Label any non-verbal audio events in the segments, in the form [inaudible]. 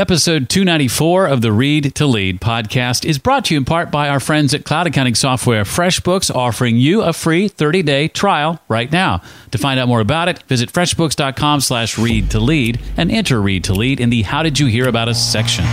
Episode 294 of the Read to Lead podcast is brought to you in part by our friends at cloud accounting software FreshBooks, offering you a free 30-day trial right now. To find out more about it, visit freshbooks.com slash read to lead and enter Read to Lead in the How Did You Hear About Us section.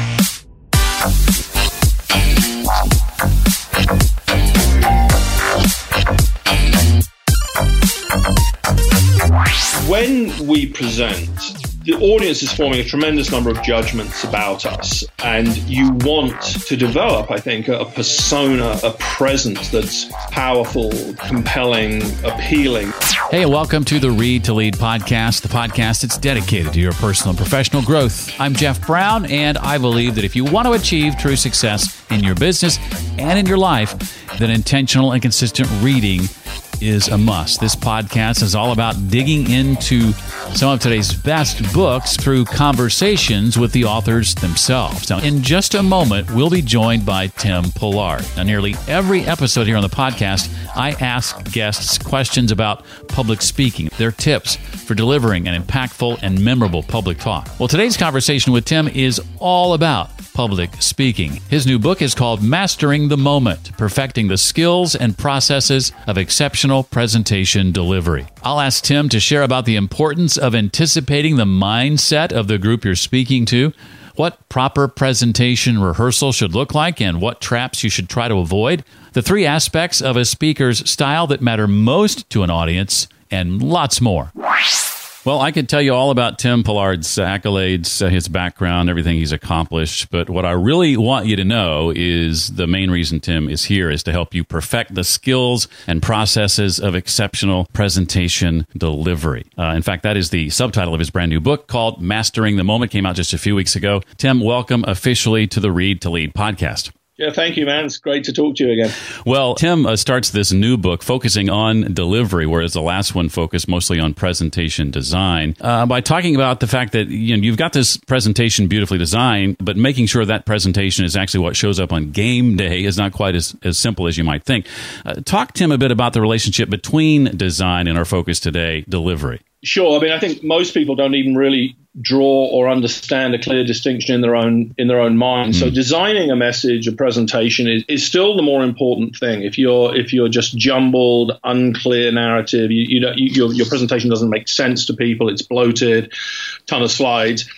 when we present, the audience is forming a tremendous number of judgments about us, and you want to develop, I think, a, persona, a presence that's powerful, compelling, appealing. Hey, and welcome to the Read to Lead podcast, the podcast that's dedicated to your personal and professional growth. I'm Jeff Brown, and I believe that if you want to achieve true success in your business and in your life, then intentional and consistent reading is a must. This podcast is all about digging into some of today's best books through conversations with the authors themselves. Now, in just a moment, we'll be joined by Tim Pollard. Now, nearly every episode here on the podcast, I ask guests questions about public speaking, their tips for delivering an impactful and memorable public talk. Well, today's conversation with Tim is all about public speaking. His new book is called Mastering the Moment Perfecting the Skills and Processes of Exceptional Presentation Delivery. I'll ask Tim to share about the importance of anticipating the mindset of the group you're speaking to, what proper presentation rehearsal should look like, and what traps you should try to avoid, the three aspects of a speaker's style that matter most to an audience, and lots more. Well, I could tell you all about Tim Pollard's accolades, uh, his background, everything he's accomplished. But what I really want you to know is the main reason Tim is here is to help you perfect the skills and processes of exceptional presentation delivery. Uh, in fact, that is the subtitle of his brand new book called Mastering the Moment. Came out just a few weeks ago. Tim, welcome officially to the Read to Lead podcast. Yeah, thank you, man. It's great to talk to you again. Well, Tim uh, starts this new book focusing on delivery, whereas the last one focused mostly on presentation design, uh, by talking about the fact that you know, you've got this presentation beautifully designed, but making sure that presentation is actually what shows up on game day is not quite as, as simple as you might think. Uh, talk, Tim, a bit about the relationship between design and our focus today, delivery. Sure. I mean, I think most people don't even really draw or understand a clear distinction in their own in their own mind. Mm. So designing a message, a presentation is, is still the more important thing. If you're if you're just jumbled, unclear narrative, you, you don't you, your your presentation doesn't make sense to people. It's bloated, ton of slides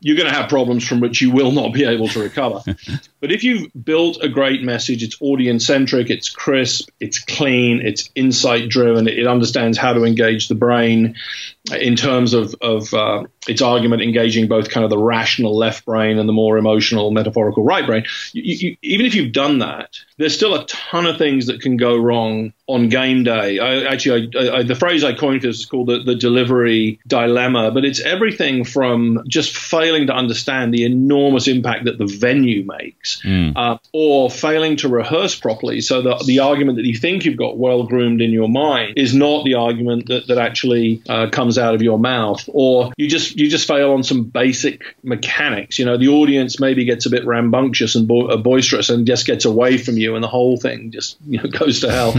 you're going to have problems from which you will not be able to recover. [laughs] but if you've built a great message, it's audience centric, it's crisp, it's clean, it's insight driven, it understands how to engage the brain in terms of, of uh, its argument engaging both kind of the rational left brain and the more emotional, metaphorical right brain. You, you, even if you've done that, there's still a ton of things that can go wrong on game day. I, actually, I, I, the phrase I coined for this is called the, the delivery dilemma, but it's everything from just failing to understand the enormous impact that the venue makes, mm. uh, or failing to rehearse properly, so that the argument that you think you've got well groomed in your mind is not the argument that, that actually uh, comes out of your mouth, or you just you just fail on some basic mechanics. You know, the audience maybe gets a bit rambunctious and bo- uh, boisterous and just gets away from you, and the whole thing just [laughs] you know goes to hell.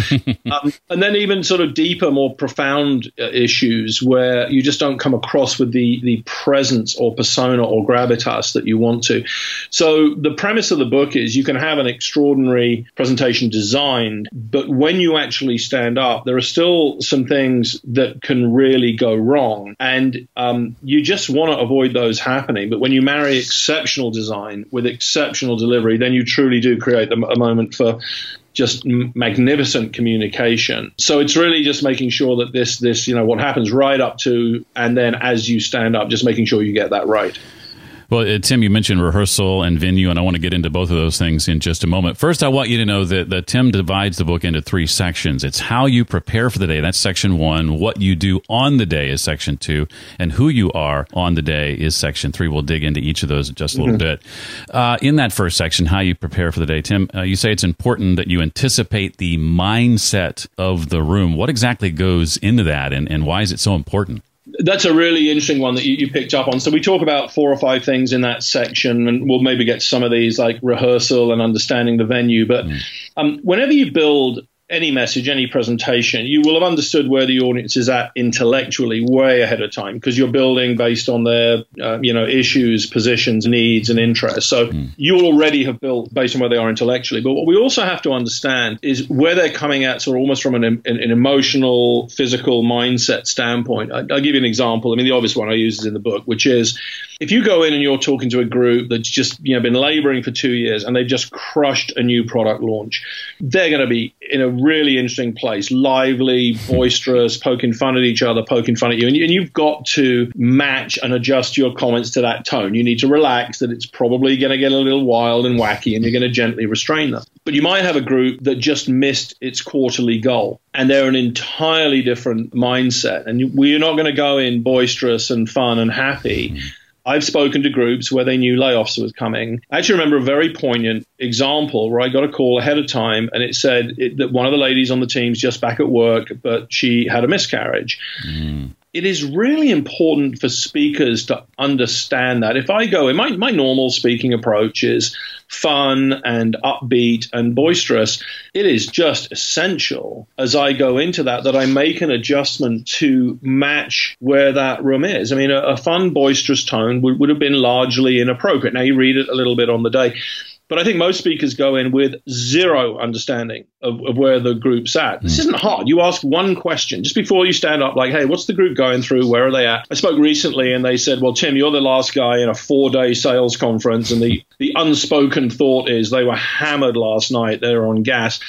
[laughs] um, and then even sort of deeper, more profound uh, issues where you just don't come across with the the presence or persona or gravitas that you want to. So the premise of the book is you can have an extraordinary presentation designed, but when you actually stand up, there are still some things that can really go wrong, and um, you just want to avoid those happening. But when you marry exceptional design with exceptional delivery, then you truly do create a moment for just magnificent communication. So it's really just making sure that this this you know what happens right up to and then as you stand up, just making sure you get that right. Well, uh, Tim, you mentioned rehearsal and venue, and I want to get into both of those things in just a moment. First, I want you to know that, that Tim divides the book into three sections. It's how you prepare for the day. That's section one. What you do on the day is section two. And who you are on the day is section three. We'll dig into each of those in just a little mm-hmm. bit. Uh, in that first section, how you prepare for the day, Tim, uh, you say it's important that you anticipate the mindset of the room. What exactly goes into that, and, and why is it so important? That's a really interesting one that you, you, picked up on. So we talk about four or five things in that section, and we'll maybe get to some of these like rehearsal and understanding the venue. But mm. um, whenever you build any message, any presentation, you will have understood where the audience is at intellectually way ahead of time because you're building based on their, uh, you know, issues, positions, needs, and interests. So mm. you already have built based on where they are intellectually. But what we also have to understand is where they're coming at, sort of almost from an, an, an emotional, physical mindset standpoint. I, will give you an example. I mean, the obvious one I use is in the book, which is if you go in and you're talking to a group that's just, you know, been laboring for two years and they've just crushed a new product launch, they're going to be in a really interesting place, lively, boisterous, [laughs] poking fun at each other, poking fun at you. And, and you've got to match and adjust your comments to that tone. You need to relax that it's probably going to get a little wild and wacky and you're going to gently restrain them. But you might have a group that just missed its quarterly goal and they're an entirely different mindset. And we're not going to go in boisterous and fun and happy. I've spoken to groups where they knew layoffs was coming. I actually remember a very poignant example where I got a call ahead of time and it said it, that one of the ladies on the team's just back at work, but she had a miscarriage. Mm it is really important for speakers to understand that. If I go in, my, my normal speaking approach is fun and upbeat and boisterous. It is just essential as I go into that that I make an adjustment to match where that room is. I mean, a, a fun, boisterous tone would, would have been largely inappropriate. Now, you read it a little bit on the day. But I think most speakers go in with zero understanding of, of where the group's at. This hmm. isn't hard. You ask one question just before you stand up, like, hey, what's the group going through? Where are they at? I spoke recently and they said, well, Tim, you're the last guy in a four day sales conference. And the, the unspoken thought is they were hammered last night. They're on gas.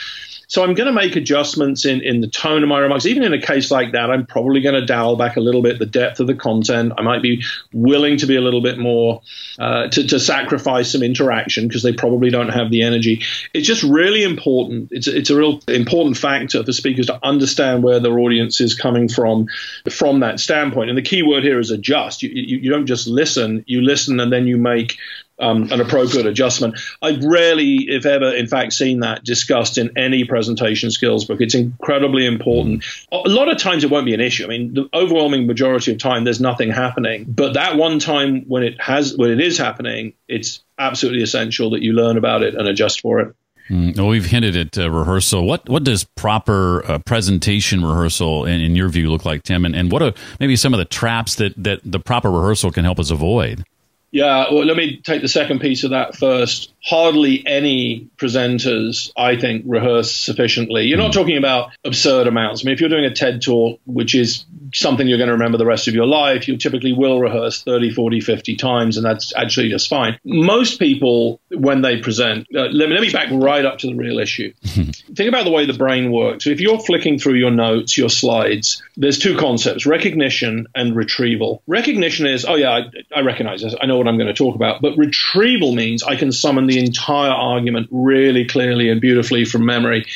So I'm going to make adjustments in, in the tone of my remarks. Even in a case like that, I'm probably going to dial back a little bit the depth of the content. I might be willing to be a little bit more uh, to, to sacrifice some interaction because they probably don't have the energy. It's just really important. It's, it's a real important factor for speakers to understand where their audience is coming from from that standpoint. And the key word here is adjust. You, you, you don't just listen, you listen and then you make um, an appropriate adjustment. I've rarely, if ever, in fact, seen that discussed in any presentation skills book. It's incredibly important. A lot of times it won't be an issue. I mean, the overwhelming majority of time there's nothing happening, but that one time when it has, when it is happening, it's absolutely essential that you learn about it and adjust for it. Mm, well, we've hinted at uh, rehearsal. What what does proper uh, presentation rehearsal, in, in, your view, look like, Tim? And, and what are maybe some of the traps that, that the proper rehearsal can help us avoid? Yeah, well, let me take the second piece of that first. Hardly any presenters, I think, rehearse sufficiently. You're not hmm. talking about absurd amounts. I mean, if you're doing a TED talk, which is something you're going to remember the rest of your life, you typically will rehearse 30, 40, 50 times, and that's actually just fine. Most people, when they present, uh, let, me, let me back right up to the real issue. [laughs] Think about the way the brain works. If you're flicking through your notes, your slides, there's two concepts recognition and retrieval. Recognition is, oh, yeah, I, I recognize this. I know what I'm going to talk about. But retrieval means I can summon the entire argument really clearly and beautifully from memory.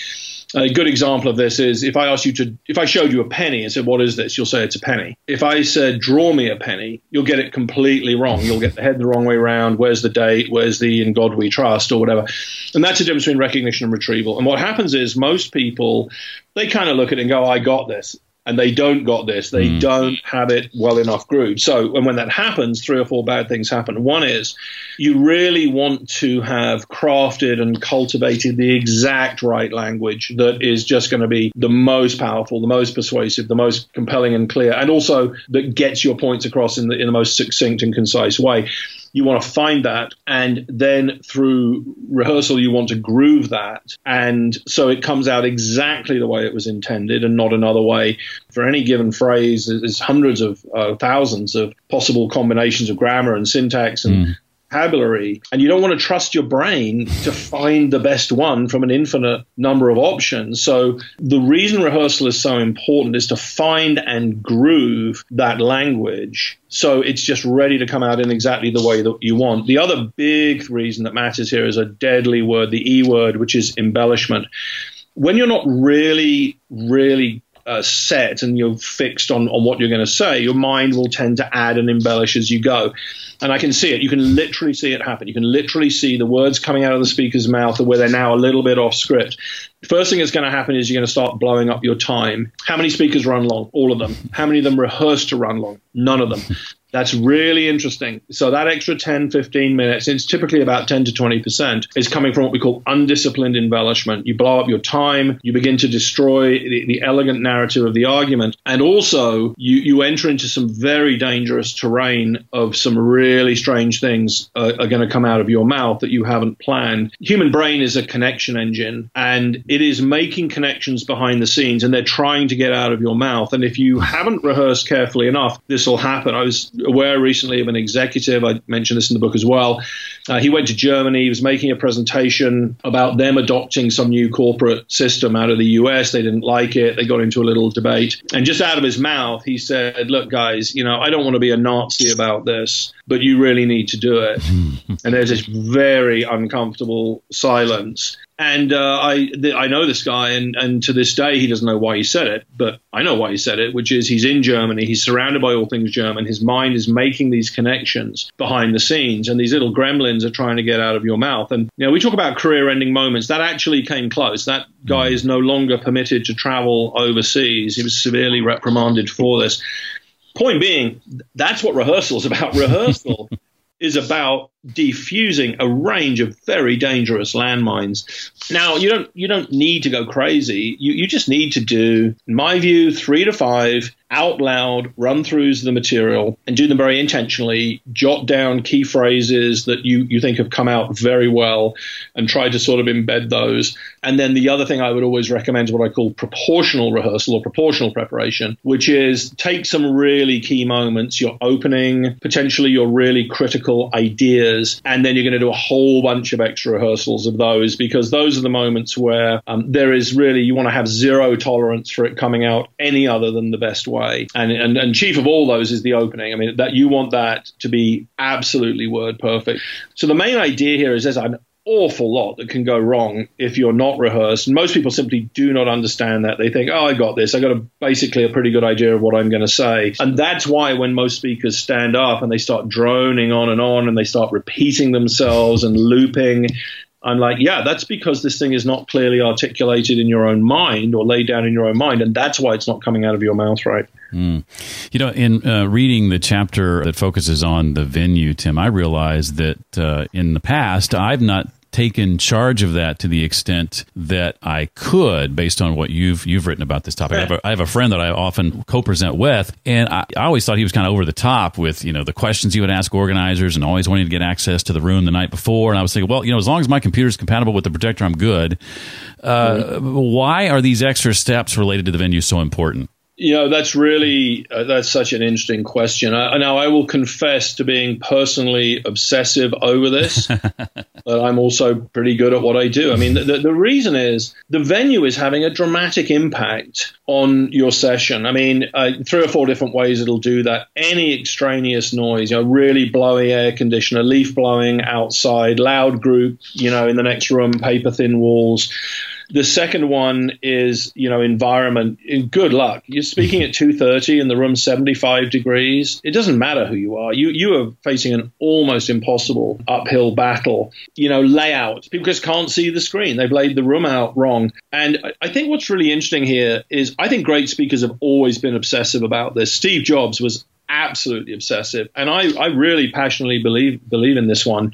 A good example of this is if I asked you to, if I showed you a penny and said, What is this? You'll say it's a penny. If I said, Draw me a penny, you'll get it completely wrong. You'll get the head the wrong way around. Where's the date? Where's the in God we trust or whatever? And that's the difference between recognition and retrieval. And what happens is most people, they kind of look at it and go, I got this and they don't got this. They mm. don't have it well enough grooved. So, and when that happens, three or four bad things happen. One is you really want to have crafted and cultivated the exact right language that is just going to be the most powerful, the most persuasive, the most compelling and clear, and also that gets your points across in the in the most succinct and concise way you want to find that and then through rehearsal you want to groove that. And so it comes out exactly the way it was intended and not another way. For any given phrase there's hundreds of uh, thousands of possible combinations of grammar and syntax and mm vocabulary and you don't want to trust your brain to find the best one from an infinite number of options. So the reason rehearsal is so important is to find and groove that language so it's just ready to come out in exactly the way that you want. The other big reason that matters here is a deadly word, the E word, which is embellishment. When you're not really, really uh, set and you're fixed on, on what you're going to say, your mind will tend to add and embellish as you go. And I can see it. You can literally see it happen. You can literally see the words coming out of the speaker's mouth where they're now a little bit off script. First thing that's going to happen is you're going to start blowing up your time. How many speakers run long? All of them. How many of them rehearse to run long? None of them. That's really interesting. So that extra 10, 15 minutes, it's typically about 10 to 20%, is coming from what we call undisciplined embellishment. You blow up your time, you begin to destroy the, the elegant narrative of the argument, and also you, you enter into some very dangerous terrain of some really strange things uh, are going to come out of your mouth that you haven't planned. Human brain is a connection engine, and it is making connections behind the scenes, and they're trying to get out of your mouth. And if you haven't rehearsed carefully enough, this will happen. I was aware recently of an executive. I mentioned this in the book as well. Uh, he went to Germany. He was making a presentation about them adopting some new corporate system out of the US. They didn't like it. They got into a little debate. And just out of his mouth, he said, Look, guys, you know, I don't want to be a Nazi about this, but you really need to do it. and there's this very uncomfortable silence. And uh, I th- I know this guy, and, and to this day he doesn't know why he said it, but I know why he said it, which is he's in Germany, he's surrounded by all things German, his mind is making these connections behind the scenes, and these little gremlins are trying to get out of your mouth. And you know, we talk about career-ending moments. That actually came close. That guy is no longer permitted to travel overseas. He was severely reprimanded for this. Point being, that's what [laughs] rehearsal is about. Rehearsal is about defusing a range of very dangerous landmines. Now, you don't you don't need to go crazy. You you just need to do, in my view, three to five out loud run throughs of the material and do them very intentionally. Jot down key phrases that you you think have come out very well, and try to sort of embed those. And then the other thing I would always recommend is what I call proportional rehearsal or proportional preparation, which is take some really key moments, your opening, potentially your really critical ideas, and then you're going to do a whole bunch of extra rehearsals of those because those are the moments where um, there is really, you want to have zero tolerance for it coming out any other than the best way. And, and, and chief of all those is the opening. I mean, that you want that to be absolutely word perfect. So the main idea here is there's an awful lot that can go wrong if you're not rehearsed. And most people simply do not understand that. They think, oh, I got this. I got a, basically a pretty good idea of what I'm going to say. And that's why when most speakers stand up and they start droning on and on and they start repeating themselves and looping, I'm like, yeah, that's because this thing is not clearly articulated in your own mind or laid down in your own mind. And that's why it's not coming out of your mouth right. Mm. You know, in uh, reading the chapter that focuses on the venue, Tim, I realized that uh, in the past I've not taken charge of that to the extent that I could, based on what you've you've written about this topic. I have, a, I have a friend that I often co-present with, and I, I always thought he was kind of over the top with you know the questions he would ask organizers, and always wanting to get access to the room the night before. And I was thinking, well, you know, as long as my computer is compatible with the projector, I'm good. Uh, mm-hmm. Why are these extra steps related to the venue so important? You know, that's really uh, that's such an interesting question. I, now, I will confess to being personally obsessive over this, [laughs] but I'm also pretty good at what I do. I mean, the, the reason is the venue is having a dramatic impact on your session. I mean, uh, three or four different ways it'll do that. Any extraneous noise, you know, really blowy air conditioner, leaf blowing outside, loud group, you know, in the next room, paper thin walls the second one is, you know, environment. Good luck. You're speaking at 2:30 and the room 75 degrees. It doesn't matter who you are. You you are facing an almost impossible uphill battle. You know, layout. People just can't see the screen. They've laid the room out wrong. And I think what's really interesting here is I think great speakers have always been obsessive about this. Steve Jobs was absolutely obsessive, and I, I really passionately believe believe in this one.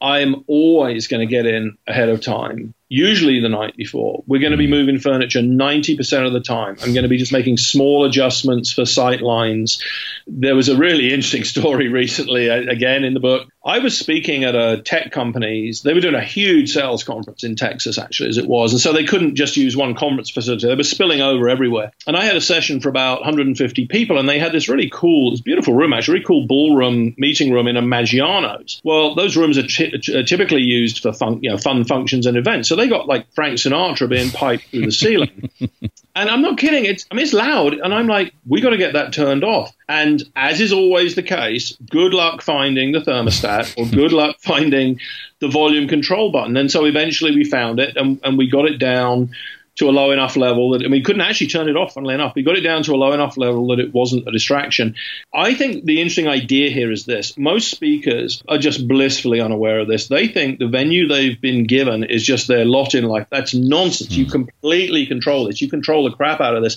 I'm always going to get in ahead of time usually the night before. We're going to be mm. moving furniture 90% of the time. I'm going to be just making small adjustments for sight lines. There was a really interesting [laughs] story recently, again in the book. I was speaking at a tech company's, they were doing a huge sales conference in Texas, actually, as it was. And so they couldn't just use one conference facility, they were spilling over everywhere. And I had a session for about 150 people, and they had this really cool, this beautiful room, actually, really cool ballroom, meeting room in a Maggiano's. Well, those rooms are, are typically used for fun, you know, fun functions and events. So they got like Frank Sinatra being piped through the ceiling. [laughs] and I'm not kidding. It's I mean it's loud, and I'm like, we got to get that turned off. And as is always the case, good luck finding the thermostat or [laughs] good luck finding the volume control button. And so eventually we found it, and, and we got it down to a low enough level that I mean, couldn't actually turn it off. Funnily enough, we got it down to a low enough level that it wasn't a distraction. I think the interesting idea here is this: most speakers are just blissfully unaware of this. They think the venue they've been given is just their lot in life. That's nonsense. You hmm. completely control this. You control the crap out of this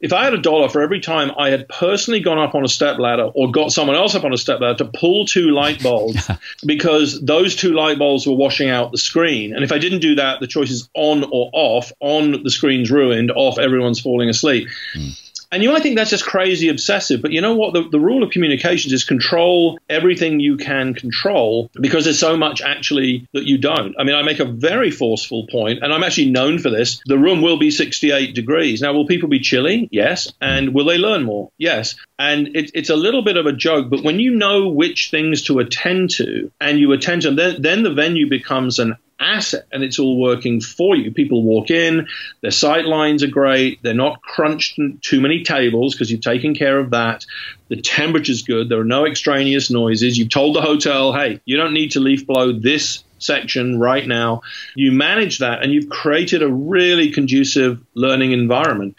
if I had a dollar for every time I had personally gone up on a step ladder or got someone else up on a step ladder to pull two light bulbs [laughs] because those two light bulbs were washing out the screen. And if I didn't do that, the choice is on or off. On, the screen's ruined. Off, everyone's falling asleep. Mm. And you might think that's just crazy obsessive, but you know what? The, the rule of communications is control everything you can control because there's so much actually that you don't. I mean, I make a very forceful point, and I'm actually known for this. The room will be 68 degrees. Now, will people be chilly? Yes. And will they learn more? Yes. And it, it's a little bit of a joke, but when you know which things to attend to and you attend to them, then, then the venue becomes an asset and it's all working for you. People walk in, their sight lines are great, they're not crunched too many tables because you've taken care of that. The temperature's good, there are no extraneous noises. You've told the hotel, hey, you don't need to leaf blow this section right now. You manage that and you've created a really conducive learning environment.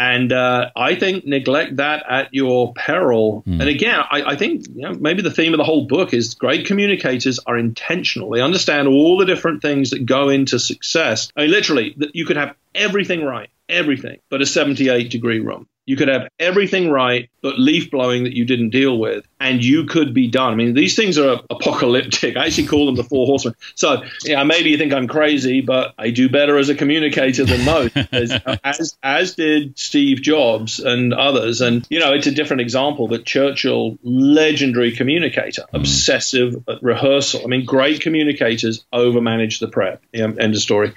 And uh, I think neglect that at your peril. Mm. And again, I, I think you know, maybe the theme of the whole book is great communicators are intentional. They understand all the different things that go into success. I mean, literally, you could have everything right, everything, but a 78 degree room. You could have everything right, but leaf blowing that you didn't deal with, and you could be done. I mean, these things are apocalyptic. [laughs] I actually call them the four horsemen. So, yeah, maybe you think I'm crazy, but I do better as a communicator than most, [laughs] as, as, as did Steve Jobs and others. And, you know, it's a different example, but Churchill, legendary communicator, mm. obsessive at rehearsal. I mean, great communicators overmanage the prep. Yeah, end of story.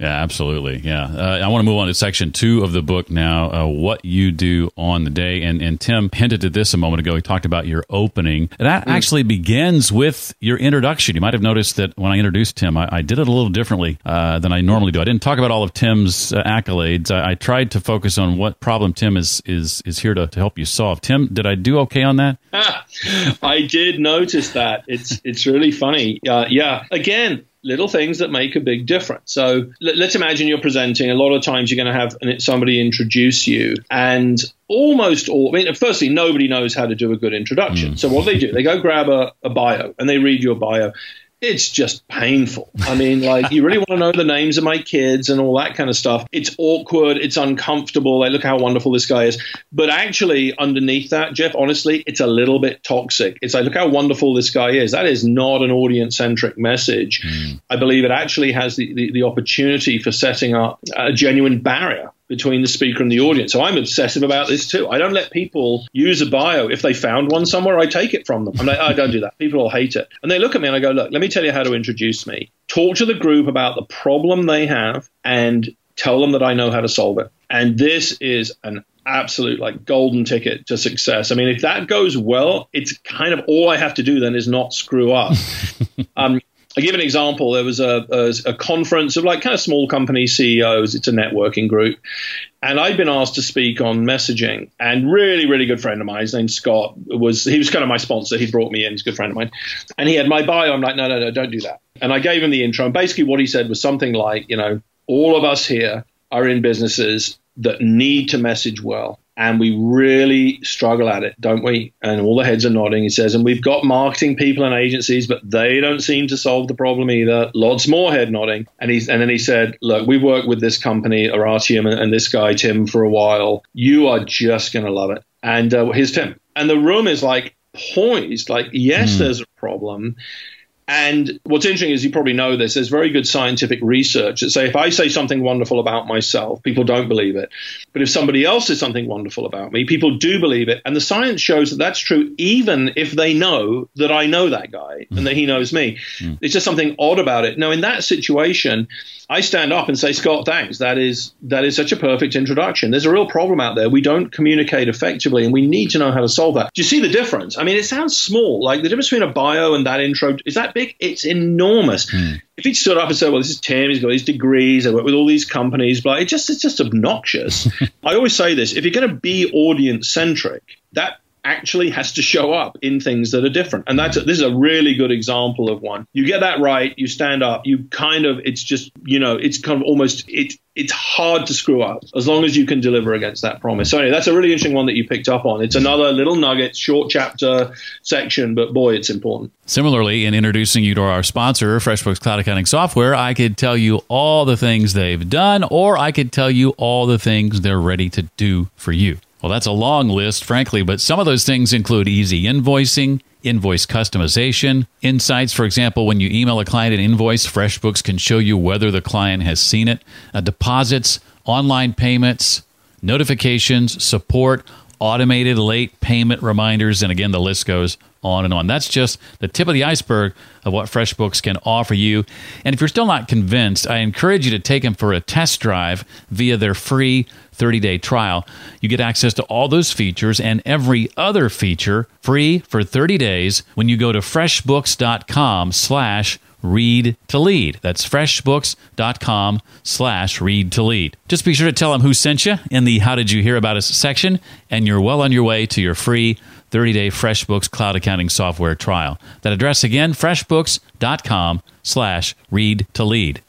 Yeah, absolutely. Yeah. Uh, I want to move on to section two of the book now, uh, what you do on the day. And, and Tim hinted at this a moment ago. He talked about your opening. And that mm. actually begins with your introduction. You might have noticed that when I introduced Tim, I, I did it a little differently uh, than I normally do. I didn't talk about all of Tim's uh, accolades. I, I, tried to focus on what problem Tim is, is, is here to, to help you solve. Tim, did I do okay on that? [laughs] I did notice that. It's, it's really funny. Uh, yeah. Again, little things that make a big difference. So let's imagine you're presenting. A lot of times you're going to have somebody introduce you, and almost all. I mean, firstly, nobody knows how to do a good introduction. Mm. So what do they do? They go grab a, a bio and they read your bio it's just painful. I mean, like, you really want to know the names of my kids and all that kind of stuff. It's awkward. It's uncomfortable. Like, look how wonderful this guy is. But actually, underneath that, Jeff, honestly, it's a little bit toxic. It's like, look how wonderful this guy is. That is not an audience centric message. Mm. I believe it actually has the, the, the opportunity for setting up a genuine barrier between the speaker and the audience. So I'm obsessive about this too. I don't let people use a bio. If they found one somewhere, I take it from them. I'm like, I oh, don't do that. People will hate it. And they look at me and I go, look, let me tell you how to introduce me. Talk to the group about the problem they have and tell them that I know how to solve it. And this is an absolute like golden ticket to success. I mean, if that goes well, it's kind of all I have to do then is not screw up. [laughs] um, I give an example. There was a, a, a, conference of like kind of small company CEOs. It's a networking group. And I'd been asked to speak on messaging. And really, really good friend of mine, his name's Scott, was he was kind of my sponsor. He brought me in. He's a good friend of mine. And he had my bio. I'm like, no, no, no, don't do that. And I gave him the intro. And basically what he said was something like, you know, all of us here are in businesses that need to message well and we really struggle at it, don't we? And all the heads are nodding. He says, and we've got marketing people and agencies, but they don't seem to solve the problem either. Lots more head nodding. And he's and then he said, look, we've worked with this company, Oratium, and, and this guy Tim for a while. You are just going to love it. And uh, here's Tim. And the room is like poised, like yes, mm. there's a problem. And what's interesting is you probably know this. There's very good scientific research that say if I say something wonderful about myself, people don't believe it. But if somebody else says something wonderful about me, people do believe it. And the science shows that that's true even if they know that I know that guy and that he knows me. Mm. It's just something odd about it. Now, in that situation, I stand up and say, Scott, thanks. That is that is such a perfect introduction. There's a real problem out there. We don't communicate effectively, and we need to know how to solve that. Do you see the difference? I mean, it sounds small. Like the difference between a bio and that intro is that big? It's enormous. Mm. If he stood up and said, "Well, this is Tim. He's got these degrees. I work with all these companies," but it just it's just obnoxious. [laughs] I always say this: if you're going to be audience centric, that actually has to show up in things that are different. And that's a, this is a really good example of one. You get that right, you stand up, you kind of it's just, you know, it's kind of almost it it's hard to screw up as long as you can deliver against that promise. So anyway, that's a really interesting one that you picked up on. It's another little nugget, short chapter section, but boy, it's important. Similarly, in introducing you to our sponsor, FreshBooks Cloud Accounting Software, I could tell you all the things they've done, or I could tell you all the things they're ready to do for you. Well, that's a long list, frankly, but some of those things include easy invoicing, invoice customization, insights. For example, when you email a client an invoice, FreshBooks can show you whether the client has seen it, uh, deposits, online payments, notifications, support, automated late payment reminders, and again, the list goes on and on. That's just the tip of the iceberg of what FreshBooks can offer you. And if you're still not convinced, I encourage you to take them for a test drive via their free 30 day trial. You get access to all those features and every other feature free for 30 days when you go to freshbooks.com slash read to lead. That's freshbooks.com slash read to lead. Just be sure to tell them who sent you in the How Did You Hear About Us section, and you're well on your way to your free 30 day FreshBooks cloud accounting software trial. That address again, freshbooks.com slash read to lead.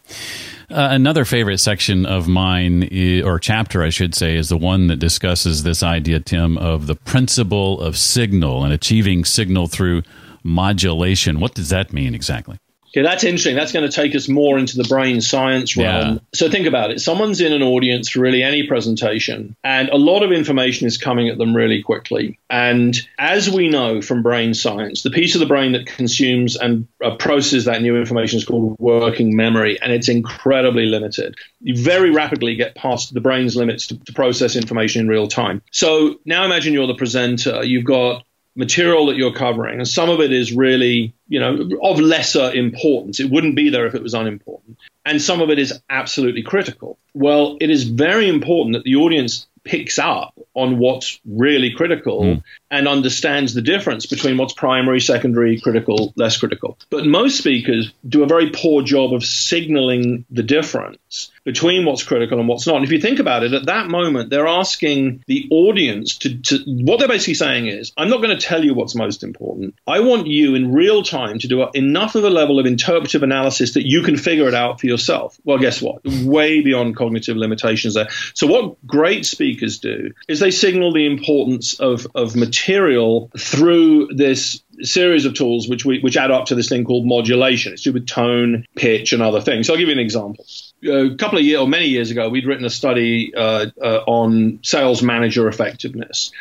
Uh, another favorite section of mine, or chapter, I should say, is the one that discusses this idea, Tim, of the principle of signal and achieving signal through modulation. What does that mean exactly? Okay, that's interesting. That's going to take us more into the brain science realm. Yeah. So think about it. Someone's in an audience for really any presentation, and a lot of information is coming at them really quickly. And as we know from brain science, the piece of the brain that consumes and uh, processes that new information is called working memory, and it's incredibly limited. You very rapidly get past the brain's limits to, to process information in real time. So now imagine you're the presenter. You've got material that you're covering, and some of it is really, you know, of lesser importance. It wouldn't be there if it was unimportant. And some of it is absolutely critical. Well, it is very important that the audience picks up on what's really critical mm. and understands the difference between what's primary, secondary, critical, less critical. But most speakers do a very poor job of signaling the difference between what's critical and what's not. And if you think about it, at that moment, they're asking the audience to, to what they're basically saying is, I'm not going to tell you what's most important. I want you in real time to do enough of a level of interpretive analysis that you can figure it out for yourself. Well, guess what? Way beyond cognitive limitations there. So what great speakers do is they signal the importance of, of material through this series of tools which we, which add up to this thing called modulation. It's to do with tone, pitch, and other things. So I'll give you an example. A couple of years or many years ago, we'd written a study uh, uh, on sales manager effectiveness.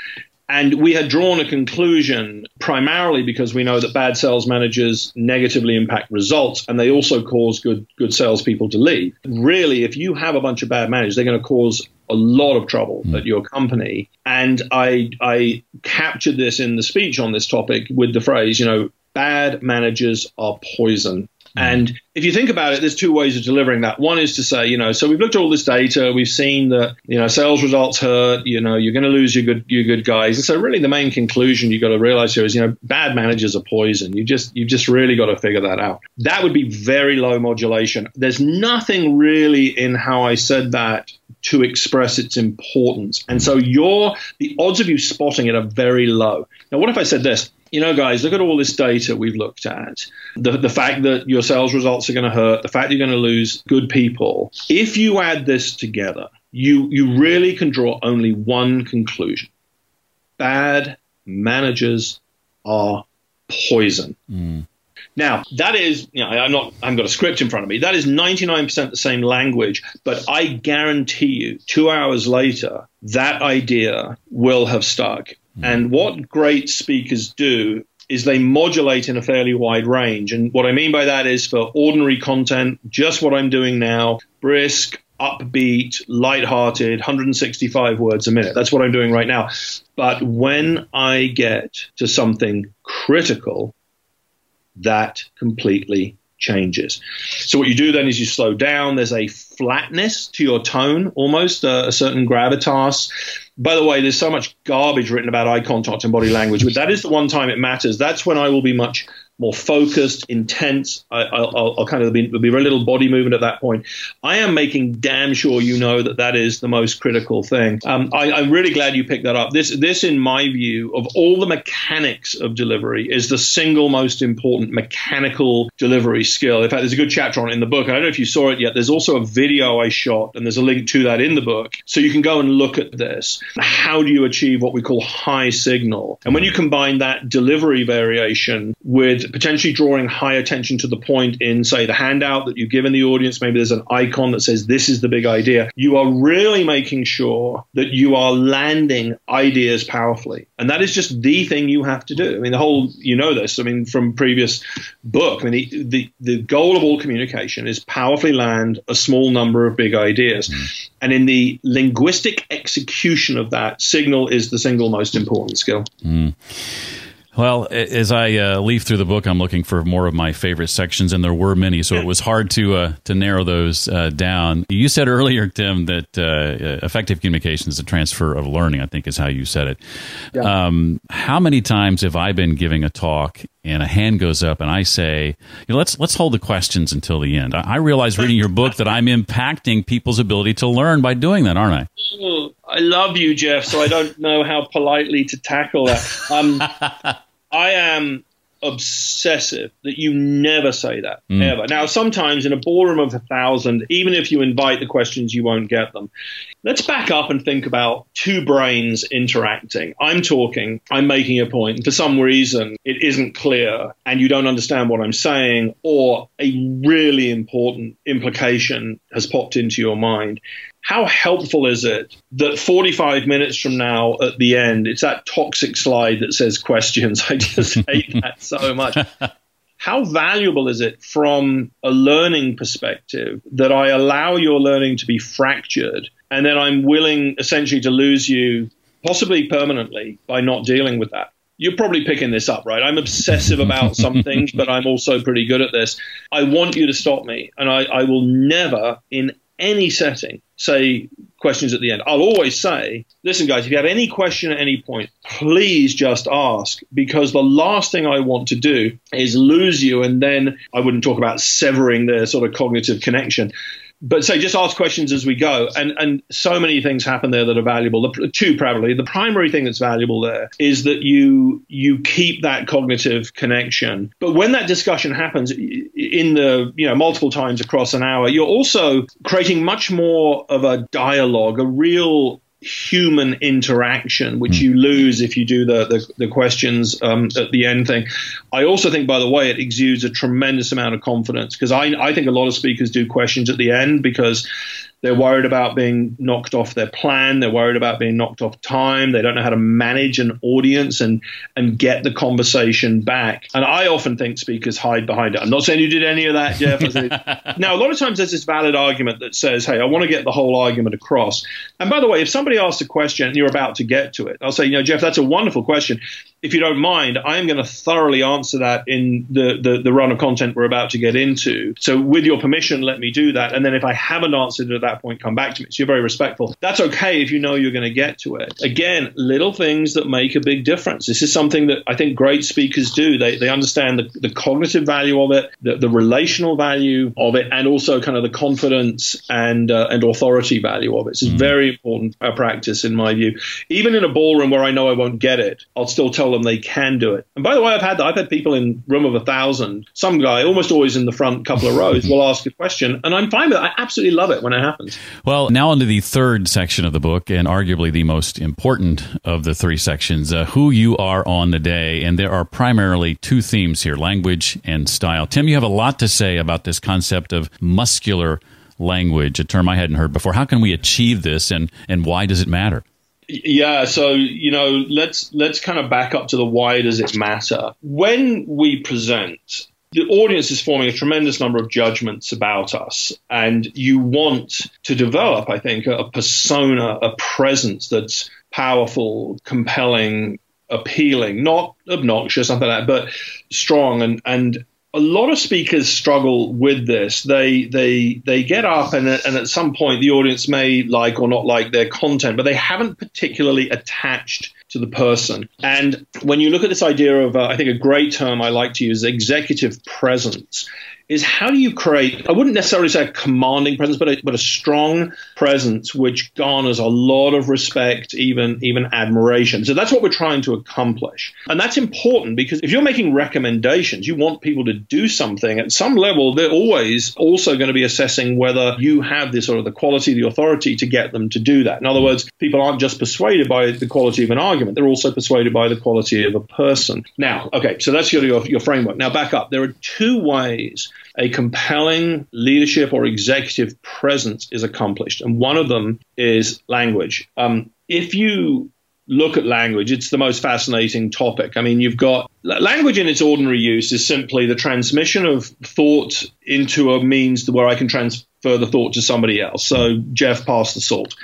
And we had drawn a conclusion primarily because we know that bad sales managers negatively impact results and they also cause good good salespeople to leave. Really, if you have a bunch of bad managers, they're going to cause a lot of trouble mm. at your company. And I I captured this in the speech on this topic with the phrase, you know, bad managers are poison. Mm. And if you think about it, there's two ways of delivering that. One is to say, you know, so we've looked at all this data, we've seen that, you know, sales results hurt, you know, you're going to lose your good your good guys. And so really the main conclusion you've got to realize here is, you know, bad managers are poison. You just you've just really got to figure that out. That would be very low modulation. There's nothing really in how I said that to express its importance. And so your the odds of you spotting it are very low. Now what if I said this? You know, guys, look at all this data we've looked at. The, the fact that your sales results are going to hurt, the fact you're going to lose good people. If you add this together, you, you really can draw only one conclusion bad managers are poison. Mm. Now, that is, you know, I'm not, I've got a script in front of me. That is 99% the same language, but I guarantee you, two hours later, that idea will have stuck. Hmm. And what great speakers do is they modulate in a fairly wide range. And what I mean by that is for ordinary content, just what I'm doing now, brisk, upbeat, light-hearted, 165 words a minute. That's what I'm doing right now. But when I get to something critical, that completely changes. So what you do then is you slow down. There's a flatness to your tone, almost a, a certain gravitas. By the way, there's so much garbage written about eye contact and body language, but that is the one time it matters. That's when I will be much more focused, intense. I, will kind of be, be a little body movement at that point. I am making damn sure you know that that is the most critical thing. Um, I, I'm really glad you picked that up. This, this, in my view, of all the mechanics of delivery, is the single most important mechanical delivery skill. In fact, there's a good chapter on it in the book. I don't know if you saw it yet. There's also a video I shot, and there's a link to that in the book. So you can go and look at this. How do you achieve what we call high signal? And when you combine that delivery variation with potentially drawing high attention to the point in, say, the handout that you've given the audience, maybe there's an icon that says, This is the big idea. You are really making sure that you are landing ideas powerfully. And that is just the thing you have to do. I mean, the whole, you know this, I mean, from previous book, I mean, the, the, the goal of all communication is powerfully land a small number of big ideas. Mm. And in the linguistic execution of that, signal is the single most important skill. Mm. Well, as I uh, leaf through the book, I'm looking for more of my favorite sections, and there were many, so it was hard to uh, to narrow those uh, down. You said earlier, Tim, that uh, effective communication is a transfer of learning. I think is how you said it. Yeah. Um, how many times have I been giving a talk and a hand goes up, and I say, you know, "Let's let's hold the questions until the end." I, I realize reading your book that I'm impacting people's ability to learn by doing that, aren't I? I love you, Jeff, so I don't know how politely to tackle that. Um, [laughs] I am obsessive that you never say that mm. ever. Now, sometimes in a ballroom of a thousand, even if you invite the questions, you won't get them. Let's back up and think about two brains interacting. I'm talking, I'm making a point, point. for some reason it isn't clear, and you don't understand what I'm saying, or a really important implication has popped into your mind how helpful is it that 45 minutes from now at the end, it's that toxic slide that says questions? [laughs] I just hate that so much. [laughs] How valuable is it from a learning perspective that I allow your learning to be fractured and then I'm willing essentially to lose you possibly permanently by not dealing with that? You're probably picking this up, right? I'm obsessive about some [laughs] things, but I'm also pretty good at this. I want you to stop me, and I, I will never, in any setting, say questions at the end. I'll always say, listen, guys, if you have any question at any point, please just ask because the last thing I want to do is lose you. And then I wouldn't talk about severing the sort of cognitive connection but say just ask questions as we go. And and so many things happen there that are valuable. The two probably. The primary thing that's valuable there is that you you keep that cognitive connection. But when that discussion happens in the you know multiple times across an hour you're also creating much more of a dialogue a real human interaction, which mm. you lose if you do the the, the questions um, at the end thing. I also think, by the way, it exudes a tremendous amount of confidence because I I think a lot of speakers do questions at the end because they're worried about being knocked off their plan. They're worried about being knocked off time. They don't know how to manage an audience and and get the conversation back. And I often think speakers hide behind it. I'm not saying you did any of that, Jeff. [laughs] now, a lot of times there's this valid argument that says, "Hey, I want to get the whole argument across." And by the way, if somebody asks a question and you're about to get to it, I'll say, "You know, Jeff, that's a wonderful question if you don't mind, I am going to thoroughly answer that in the, the, the, run of content we're about to get into. So, with your permission, let me do that. And then if I haven't answered it at that point, come back to me. So, you're very respectful. That's okay if you know you're going to get to it. Again, little things that make a big difference. This is something that I think great speakers do. They, they understand the, the cognitive value of it, the, the relational value of it, and also kind of the confidence and, uh, and authority value of it. It's mm-hmm. very important uh, practice, in my view. Even in a ballroom where I know I won't get it, I'll still tell them they can do it. And by the way, I've had I've had people in room of a thousand. Some guy, almost always in the front couple of rows, will ask a question, and I'm fine with it. I absolutely love it when it happens. Well, now onto the third section of the book, and arguably the most important of the three sections: uh, who you are on the day. And there are primarily two themes here: language and style. Tim, you have a lot to say about this concept of muscular language, a term I hadn't heard before. How can we achieve this, and and why does it matter? Yeah, so you know, let's let's kind of back up to the why does it matter? When we present, the audience is forming a tremendous number of judgments about us, and you want to develop, I think, a, persona, a presence that's powerful, compelling, appealing, not obnoxious, something like that, but strong and and a lot of speakers struggle with this. They they they get up and and at some point the audience may like or not like their content, but they haven't particularly attached to the person. And when you look at this idea of, uh, I think a great term I like to use, executive presence, is how do you create, I wouldn't necessarily say a commanding presence, but a, but a strong presence which garners a lot of respect, even, even admiration. So that's what we're trying to accomplish. And that's important because if you're making recommendations, you want people to do something at some level, they're always also going to be assessing whether you have this sort of the quality, the authority to get them to do that. In other words, people aren't just persuaded by the quality of an argument, they're also persuaded by the quality of a person. Now, okay, so that's your, your, your framework. Now back up. There are two ways a compelling leadership or executive presence is accomplished. And one of them is language. Um, if you look at language, it's the most fascinating topic. I mean, you've got language in its ordinary use is simply the transmission of thought into a means where I can transfer the thought to somebody else. So, Jeff, pass the salt.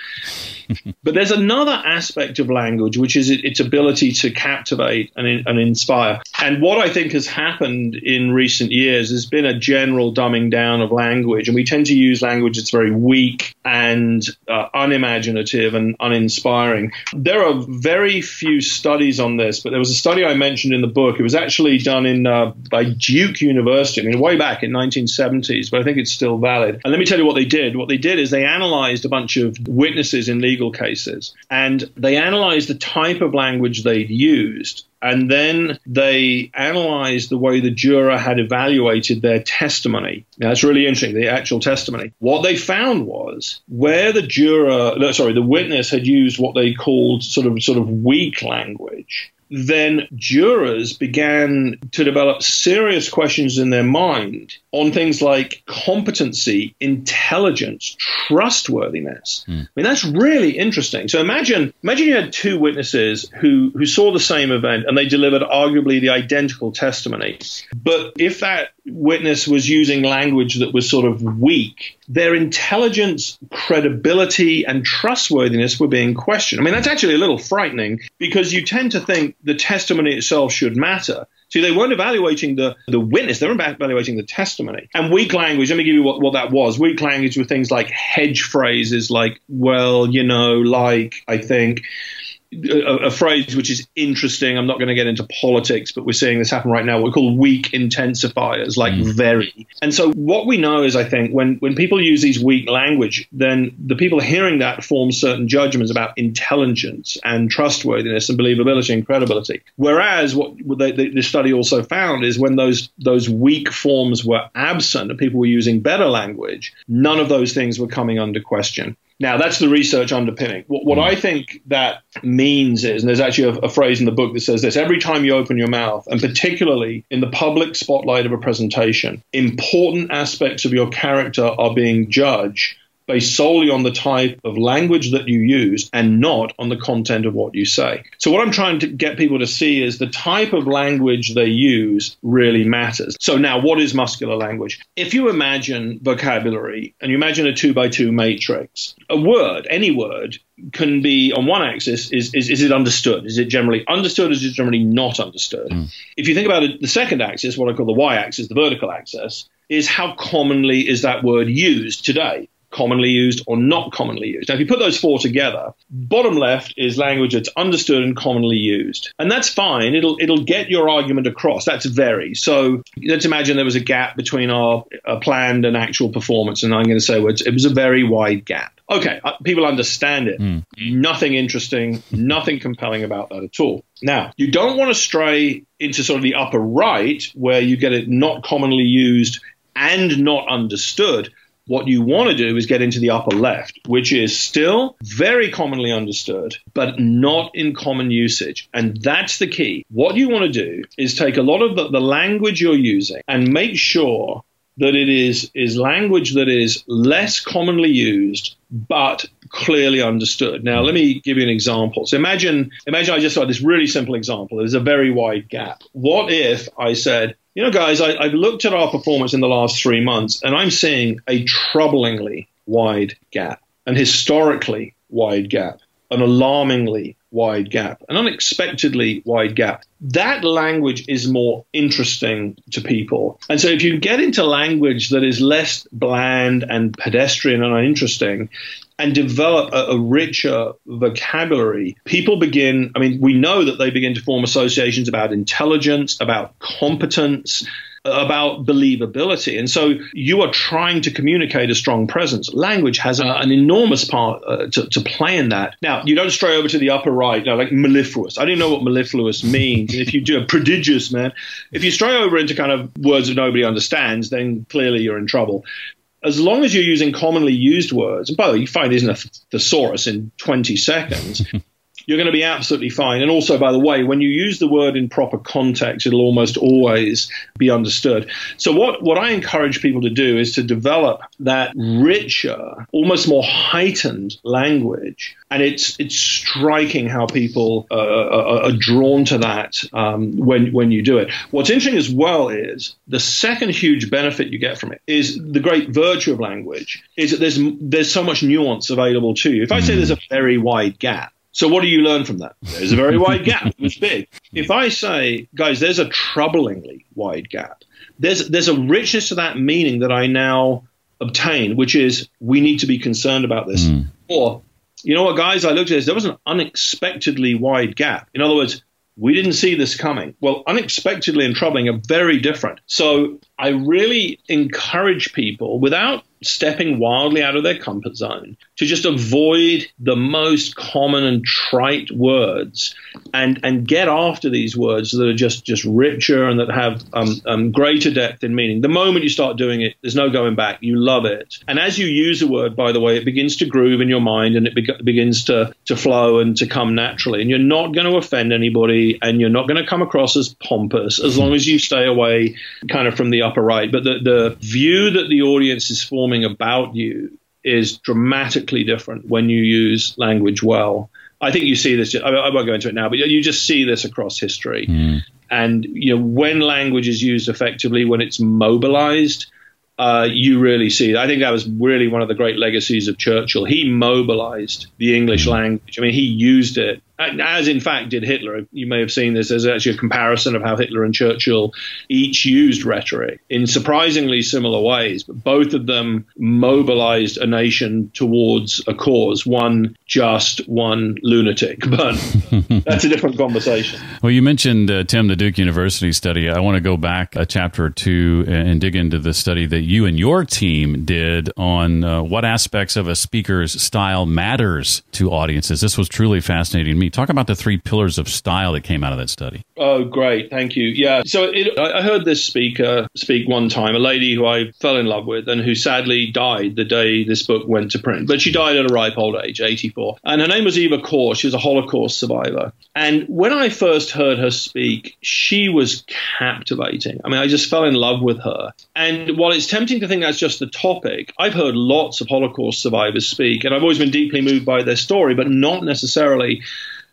But there's another aspect of language, which is its ability to captivate and, and inspire. And what I think has happened in recent years has been a general dumbing down of language. And we tend to use language that's very weak and uh, unimaginative and uninspiring. There are very few studies on this, but there was a study I mentioned in the book. It was actually done in uh, by Duke University, I mean, way back in 1970s, but I think it's still valid. And let me tell you what they did. What they did is they analyzed a bunch of witnesses in legal legal cases. And they analyzed the type of language they'd used. And then they analyzed the way the juror had evaluated their testimony. Now, that's really interesting, the actual testimony. What they found was where the juror, sorry, the witness had used what they called sort of sort of weak language then jurors began to develop serious questions in their mind on things like competency, intelligence, trustworthiness. Mm. I mean, that's really interesting. So imagine, imagine you had two witnesses who, who saw the same event and they delivered arguably the identical testimony. But if that witness was using language that was sort of weak, their intelligence, credibility, and trustworthiness were being questioned. I mean, that's actually a little frightening because you tend to think the testimony itself should matter. See, they weren't evaluating the, the witness, they weren't evaluating the testimony. And weak language, let me give you what, what that was. Weak language were things like hedge phrases like, well, you know, like, I think, a, a, phrase which is interesting. I'm not going to get into politics, but we're seeing this happen right now. What we call weak intensifiers, like mm. very. And so what we know is, I think, when when people use these weak language, then the people hearing that form certain judgments about intelligence and trustworthiness and believability and credibility. Whereas what the, the study also found is when those those weak forms were absent and people were using better language, none of those things were coming under question. Now, that's the research underpinning. What, what hmm. I think that means is, and there's actually a, a, phrase in the book that says this every time you open your mouth, and particularly in the public spotlight of a presentation, important aspects of your character are being judged based solely on the type of language that you use and not on the content of what you say. So, what I'm trying to get people to see is the type of language they use really matters. So, now what is muscular language? If you imagine vocabulary and you imagine a two by two matrix, a word, any word, can be on one axis is, is, is it understood? Is it generally understood? Is it generally not understood? Mm. If you think about it, the second axis, what I call the y axis, the vertical axis, is how commonly is that word used today? Commonly used or not commonly used. Now, if you put those four together, bottom left is language that's understood and commonly used. And that's fine. It'll, it'll get your argument across. That's very. So let's imagine there was a gap between our, our planned and actual performance. And I'm going to say well, it was a very wide gap. Okay, uh, people understand it. Mm. Nothing interesting, nothing compelling about that at all. Now, you don't want to stray into sort of the upper right where you get it not commonly used and not understood what you want to do is get into the upper left, which is still very commonly understood, but not in common usage. And that's the key. What you want to do is take a lot of the, the language you're using and make sure that it is, is language that is less commonly used, but clearly understood. Now, let me give you an example. So imagine, imagine I just saw this really simple example. There's a very wide gap. What if I said, you know, guys, I, have looked at our performance in the last three months, and I'm seeing a troublingly wide gap, an historically wide gap, an alarmingly wide gap, an unexpectedly wide gap. That language is more interesting to people. And so if you get into language that is less bland and pedestrian and uninteresting, and develop a, a, richer vocabulary, people begin, I mean, we know that they begin to form associations about intelligence, about competence, about believability. And so you are trying to communicate a strong presence. Language has a, an enormous part uh, to, to, play in that. Now, you don't stray over to the upper right, you know, like mellifluous. I don't know what mellifluous means. if you do a prodigious, man, if you stray over into kind of words that nobody understands, then clearly you're in trouble as long as you're using commonly used words, and by the way, you find these in a thesaurus in 20 seconds, [laughs] you're going to be absolutely fine. And also, by the way, when you use the word in proper context, it'll almost always be understood. So, what, what I encourage people to do is to develop that richer, almost more heightened language. And it's it's striking how people uh, are, are, drawn to that um, when when you do it. What's interesting as well is the second huge benefit you get from it is the great virtue of language is that there's there's so much nuance available to you. If I say there's a very wide gap, so what do you learn from that? There's a very wide gap. It's big. If I say, guys, there's a troublingly wide gap. There's there's a richness to that meaning that I now obtain, which is we need to be concerned about this. Mm. Or, you know what, guys, I looked at this. There was an unexpectedly wide gap. In other words, we didn't see this coming. Well, unexpectedly and troubling are very different. So I really encourage people without stepping wildly out of their comfort zone to just avoid the most common and trite words and and get after these words that are just just richer and that have um, um, greater depth in meaning. The moment you start doing it there's no going back. You love it. And as you use a word by the way it begins to groove in your mind and it be- begins to to flow and to come naturally. And you're not going to offend anybody and you're not going to come across as pompous as long as you stay away kind of from the upper right but the the view that the audience is forming about you is dramatically different when you use language well. I think you see this. I won't go into it now, but you just see this across history. Mm. And you know, when language is used effectively, when it's mobilized, uh, you really see. I think that was really one of the great legacies of Churchill. He mobilized the English hmm. language. I mean, he used it as in fact did Hitler. You may have seen this. There's actually a comparison of how Hitler and Churchill each used rhetoric in surprisingly similar ways, but both of them mobilized a nation towards a cause. One just, one lunatic. [laughs] But that's a different conversation. Well, you mentioned, uh, Tim, the Duke University study. I want to go back a chapter or two and dig into the study that you and your team did on uh, what aspects of a speaker's style matters to audiences. This was truly fascinating to me. Talk about the three pillars of style that came out of that study. Oh, great. Thank you. Yeah. So it, I heard this speaker speak one time, a lady who I fell in love with and who sadly died the day this book went to print. But she died at a ripe old age, 84. And her name was Eva Kors. She was a Holocaust survivor. And when I first heard her speak, she was captivating. I mean, I just fell in love with her. And while it's tempting to think that's just the topic, I've heard lots of Holocaust survivors speak, and I've always been deeply moved by their story, but not necessarily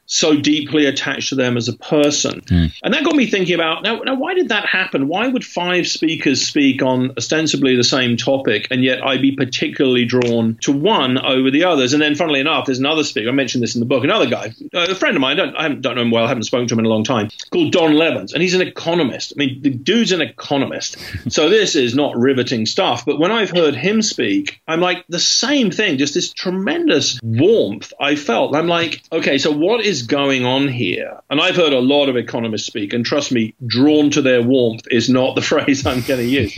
so deeply attached to them as a person. Mm. And that got me thinking about now, now, why did that happen? Why would five speakers speak on ostensibly the same topic, and yet I'd be particularly drawn to one over the others? And then, funnily enough, there's another speaker, I mentioned this in the book, another guy, uh, a friend of mine, I don't, I don't know him well, I haven't spoken to him in a long time, called Don Levins, and he's an economist. I mean, the dude's an economist. [laughs] so this is not riveting stuff. But when I've heard him speak, I'm like, the same thing, just this tremendous warmth I felt. I'm like, okay, so what is is going on here? And I've heard a lot of economists speak, and trust me, drawn to their warmth is not the [laughs] phrase I'm going to use.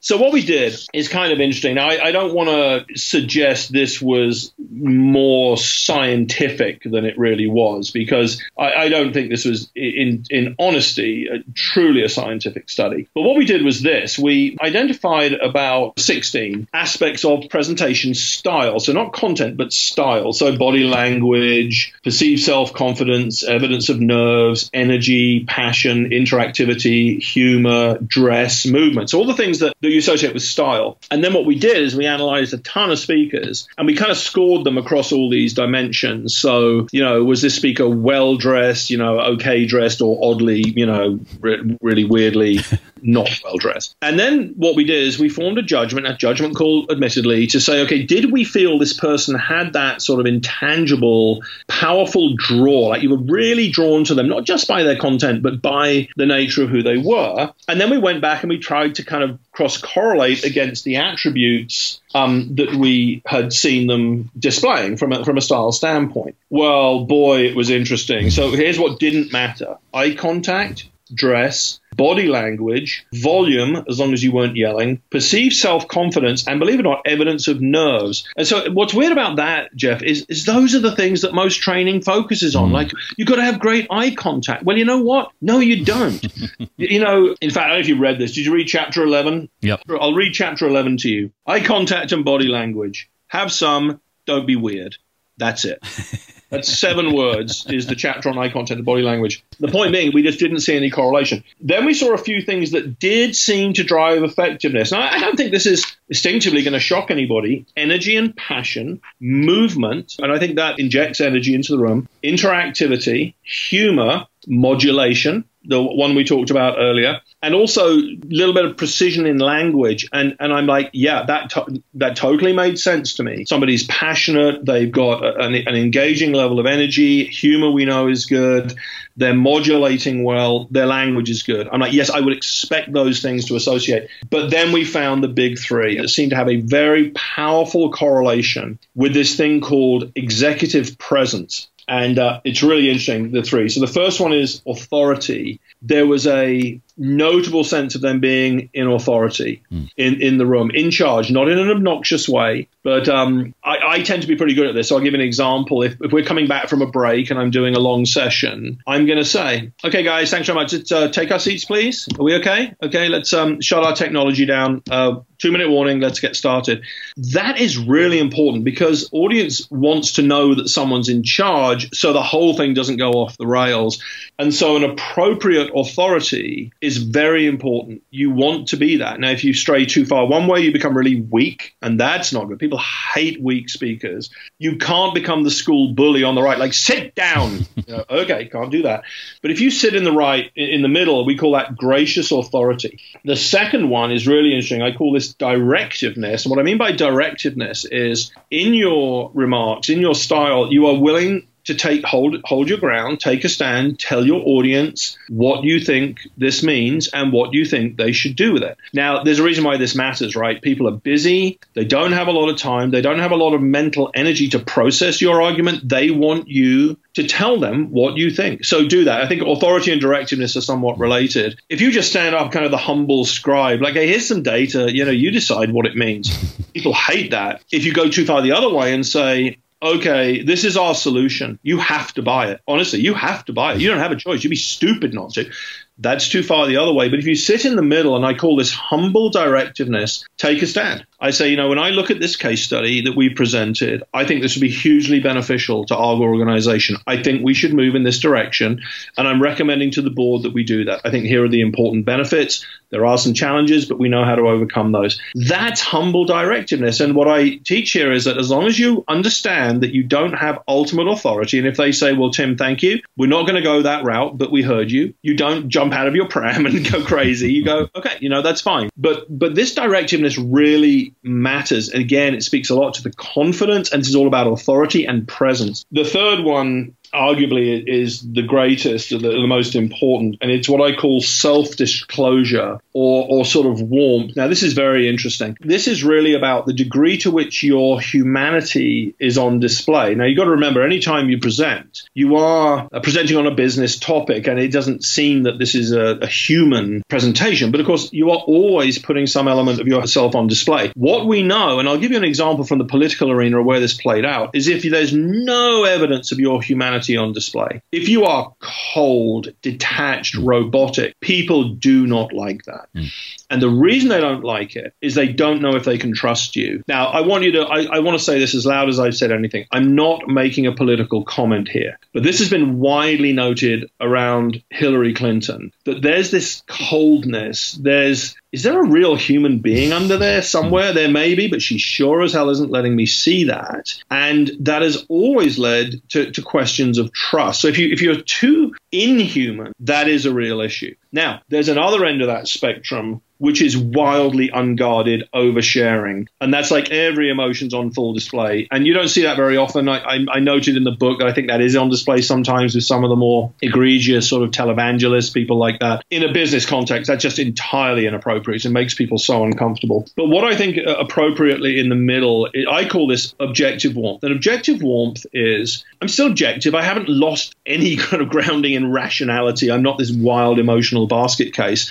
so, what we did is kind of interesting. Now, I, I don't want to suggest this was more scientific than it really was, because I, I don't think this was, in, in honesty, a, truly a scientific study. But what we did was this we identified about 16 aspects of presentation style. So, not content, but style. So, body language, perceived self self confidence, evidence of nerves, energy, passion, interactivity, humor, dress, movement. So all the things that, that you associate with style. And then what we did is we analyzed a ton of speakers and we kind of scored them across all these dimensions. So, you know, was this speaker well dressed, you know, okay dressed or oddly, you know, re- really weirdly not well dressed. And then what we did is we formed a judgment, a judgment call, admittedly, to say, okay, did we feel this person had that sort of intangible, powerful draw? Like you were really drawn to them, not just by their content, but by the nature of who they were. And then we went back and we tried to kind of cross correlate against the attributes um, that we had seen them displaying from a, from a style standpoint. Well, boy, it was interesting. So here's what didn't matter eye contact, dress, body language, volume, as long as you weren't yelling, perceived self confidence, and believe it or not, evidence of nerves. And so, what's weird about that, Jeff, is, is those are the things that most training focuses on. Mm. Like, you've got to have great eye contact. Well, you know what? No, you don't. [laughs] you know, in fact, I don't know if you read this. Did you read chapter 11? Yep. I'll read chapter 11 to you. Eye contact and body language. Have some, don't be weird. That's it. [laughs] That's seven words, is the chapter on eye contact and body language. The point being, we just didn't see any correlation. Then we saw a few things that did seem to drive effectiveness. Now, I don't think this is instinctively going to shock anybody. Energy and passion, movement, and I think that injects energy into the room, interactivity, humor, modulation, the one we talked about earlier, and also a little bit of precision in language. And and I'm like, yeah, that to- that totally made sense to me. Somebody's passionate, they've got an, an engaging level of energy, humor we know is good, they're modulating well, their language is good. I'm like, yes, I would expect those things to associate. But then we found the big three. that seemed to have a very powerful correlation with this thing called executive presence. And uh, it's really interesting, the three. So the first one is authority. There was a notable sense of them being in authority mm. in, in the room, in charge, not in an obnoxious way, but um, I, I, tend to be pretty good at this. So I'll give an example. If, if, we're coming back from a break and I'm doing a long session, I'm going to say, okay, guys, thanks very much. Uh, take our seats, please. Are we okay? Okay, let's um, shut our technology down. Uh, two minute warning, let's get started. That is really important because audience wants to know that someone's in charge so the whole thing doesn't go off the rails. And so an appropriate authority is very important. You want to be that. Now, if you stray too far one way, you become really weak, and that's not good. People hate weak speakers. You can't become the school bully on the right, like sit down. [laughs] you uh, know, okay, can't do that. But if you sit in the right, in the middle, we call that gracious authority. The second one is really interesting. I call this directiveness. And what I mean by directiveness is in your remarks, in your style, you are willing to take hold hold your ground, take a stand, tell your audience what you think this means and what you think they should do with it. Now, there's a reason why this matters, right? People are busy, they don't have a lot of time, they don't have a lot of mental energy to process your argument. They want you to tell them what you think. So do that. I think authority and directiveness are somewhat related. If you just stand up kind of the humble scribe, like, hey, here's some data, you know, you decide what it means. [laughs] People hate that. If you go too far the other way and say, okay, this is our solution. You have to buy it. Honestly, you have to buy it. You don't have a choice. You'd be stupid not to. That's too far the other way. But if you sit in the middle, and I call this humble directiveness, take a stand. I say, you know, when I look at this case study that we presented, I think this would be hugely beneficial to our organization. I think we should move in this direction. And I'm recommending to the board that we do that. I think here are the important benefits. There are some challenges, but we know how to overcome those. That's humble directiveness. And what I teach here is that as long as you understand that you don't have ultimate authority, and if they say, well, Tim, thank you, we're not going to go that route, but we heard you, you don't jump out of your pram [laughs] and go crazy. You go, okay, you know, that's fine. But but this directiveness really matters. Again, it speaks a lot to the confidence, and this is all about authority and presence. The third one arguably is the greatest, the, the most important, and it's what I call self disclosure or, or sort of warmth. Now, this is very interesting. This is really about the degree to which your humanity is on display. Now, you've got to remember, anytime you present, you are presenting on a business topic, and it doesn't seem that this is a, a human presentation, but of course, you are always putting some element of yourself on display. What we know, and I'll give you an example from the political arena where this played out, is if there's no evidence of your humanity humanity on display. If you are cold, detached, robotic, people do not like that. Mm. And the reason they don't like it is they don't know if they can trust you. Now, I want you to, I, I want to say this as loud as I've said anything. I'm not making a political comment here, but this has been widely noted around Hillary Clinton that there's this coldness, there's is there a real human being under there somewhere? There may be, but she sure as hell isn't letting me see that. And that has always led to, to questions of trust. So if you if you're too inhuman, that is a real issue. Now, there's another end of that spectrum which is wildly unguarded oversharing. And that's like every emotion's on full display. And you don't see that very often. I, I, I, noted in the book that I think that is on display sometimes with some of the more egregious sort of televangelists, people like that. In a business context, that's just entirely inappropriate. It makes people so uncomfortable. But what I think uh, appropriately in the middle, I call this objective warmth. And objective warmth is I'm still objective. I haven't lost any [laughs] kind of grounding in rationality. I'm not this wild emotional basket case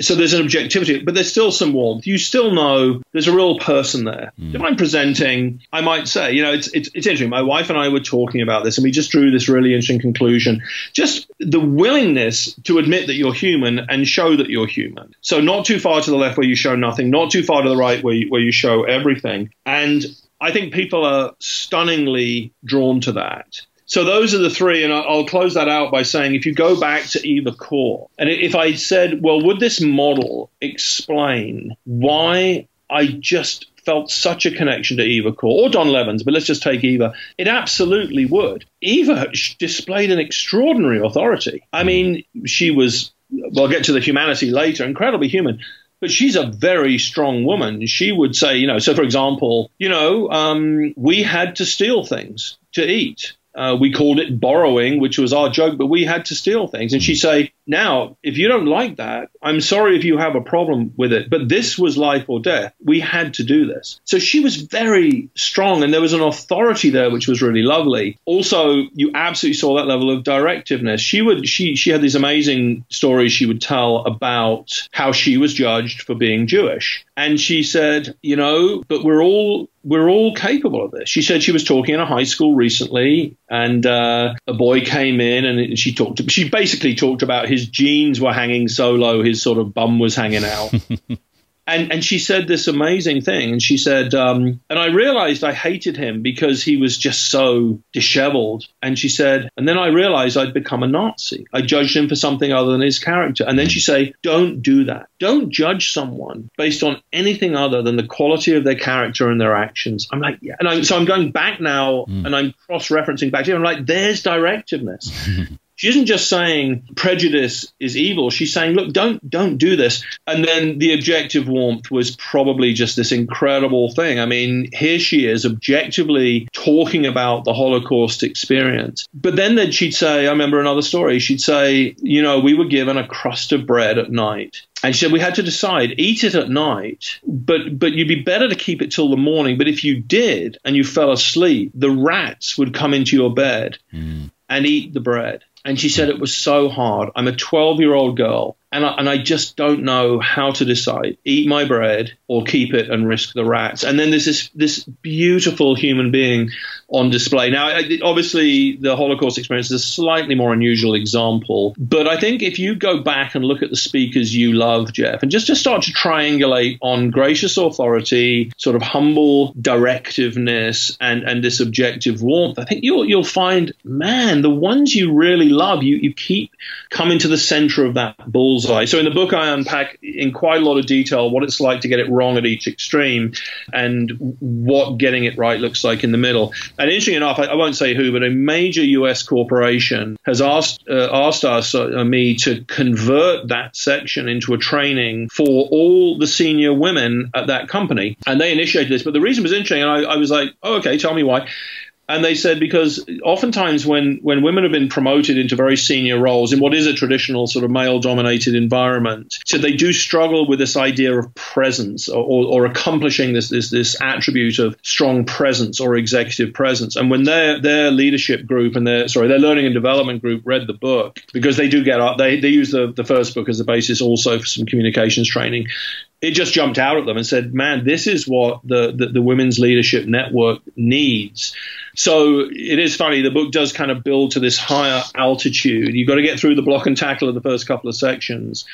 so there's an objectivity, but there's still some warmth. You still know there's a real person there. Mm. If I'm presenting, I might say, you know, it's, it's, it's interesting. My wife and I were talking about this, and we just drew this really interesting conclusion. Just the willingness to admit that you're human and show that you're human. So not too far to the left where you show nothing, not too far to the right where you, where you show everything. And I think people are stunningly drawn to that. So those are the three, and I'll close that out by saying if you go back to Eva Kor, and if I said, well, would this model explain why I just felt such a connection to Eva Kor or Don Levins, but let's just take Eva. It absolutely would. Eva displayed an extraordinary authority. I mean, she was, well, I'll get to the humanity later, incredibly human but she's a very strong woman. She would say, you know, so for example, you know, um, we had to steal things to eat. Uh, we called it borrowing, which was our joke, but we had to steal things. And she'd say, Now, if you don't like that, I'm sorry if you have a problem with it, but this was life or death. We had to do this. So she was very strong, and there was an authority there, which was really lovely. Also, you absolutely saw that level of directiveness. She would, she, she had these amazing stories she would tell about how she was judged for being Jewish. And she said, you know, but we're all we're all capable of this. She said she was talking in a high school recently, and uh, a boy came in, and she talked. She basically talked about his jeans were hanging so low, his sort of bum was hanging out. [laughs] and and she said this amazing thing. And she said um, and i realized i hated him because he was just so disheveled. And she said and then i realized i'd become a nazi. I judged him for something other than his character. And then she say don't do that. Don't judge someone based on anything other than the quality of their character and their actions. I'm like yeah. And I'm, so i'm going back now mm. and i'm cross-referencing back to him. I'm like there's directiveness [laughs] She isn't just saying prejudice is evil. She's saying, look, don't don't do this. And then the objective warmth was probably just this incredible thing. I mean, here she is objectively talking about the Holocaust experience. But then then she'd say, I remember another story. She'd say, you know, we were given a crust of bread at night. And she said we had to decide eat it at night, but but you'd be better to keep it till the morning. But if you did and you fell asleep, the rats would come into your bed mm. and eat the bread. And she said it was so hard. I'm a 12 year old girl and I, and I just don't know how to decide eat my bread or keep it and risk the rats. And then there's this, this beautiful human being on display. Now, obviously, the Holocaust experience is a slightly more unusual example, but I think if you go back and look at the speakers you love, Jeff, and just to start to triangulate on gracious authority, sort of humble directiveness, and, and this objective warmth, I think you'll, you'll find, man, the ones you really love, you, you keep coming to the center of that bullseye. So in the book, I unpack in quite a lot of detail what it's like to get it wrong at each extreme and what getting it right looks like in the middle. And interesting enough, I, I won't say who, but a major U.S. corporation has asked uh, asked us, uh, me, to convert that section into a training for all the senior women at that company, and they initiated this. But the reason was interesting, and I, I was like, oh, okay, tell me why. And they said because oftentimes when, when women have been promoted into very senior roles in what is a traditional sort of male dominated environment, so they do struggle with this idea of presence or, or, or, accomplishing this, this this attribute of strong presence or executive presence. And when their their leadership group and their sorry their learning and development group read the book because they do get up they they use the, the first book as the basis also for some communications training it just jumped out at them and said, "Man, this is what the, the, the women's leadership network needs." So it is funny. The book does kind of build to this higher altitude. You've got to get through the block and tackle of the first couple of sections,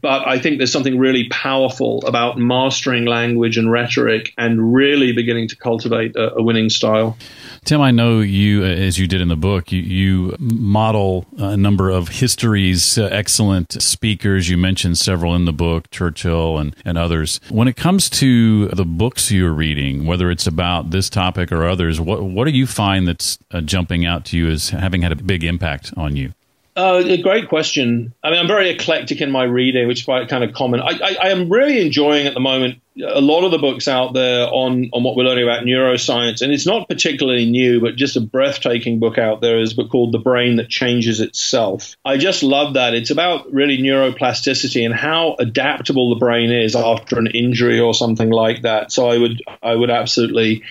But I think there's something really powerful about mastering language and rhetoric and really beginning to cultivate a, a winning style. Tim, I know you, uh, as you did in the book, you, you model a number of history's uh, excellent speakers. You mentioned several in the book, Churchill and, and others. When it comes to the books you're reading, whether it's about this topic or others, what, what do you find that's uh, jumping out to you as having had a big impact on you? Uh, a great question. I mean, I'm very eclectic in my reading, which is quite kind of common. I, I, I, am really enjoying at the moment a lot of the books out there on, on what we're learning about neuroscience. And it's not particularly new, but just a breathtaking book out there is a book called The Brain That Changes Itself. I just love that. It's about really neuroplasticity and how adaptable the brain is after an injury or something like that. So I would I would absolutely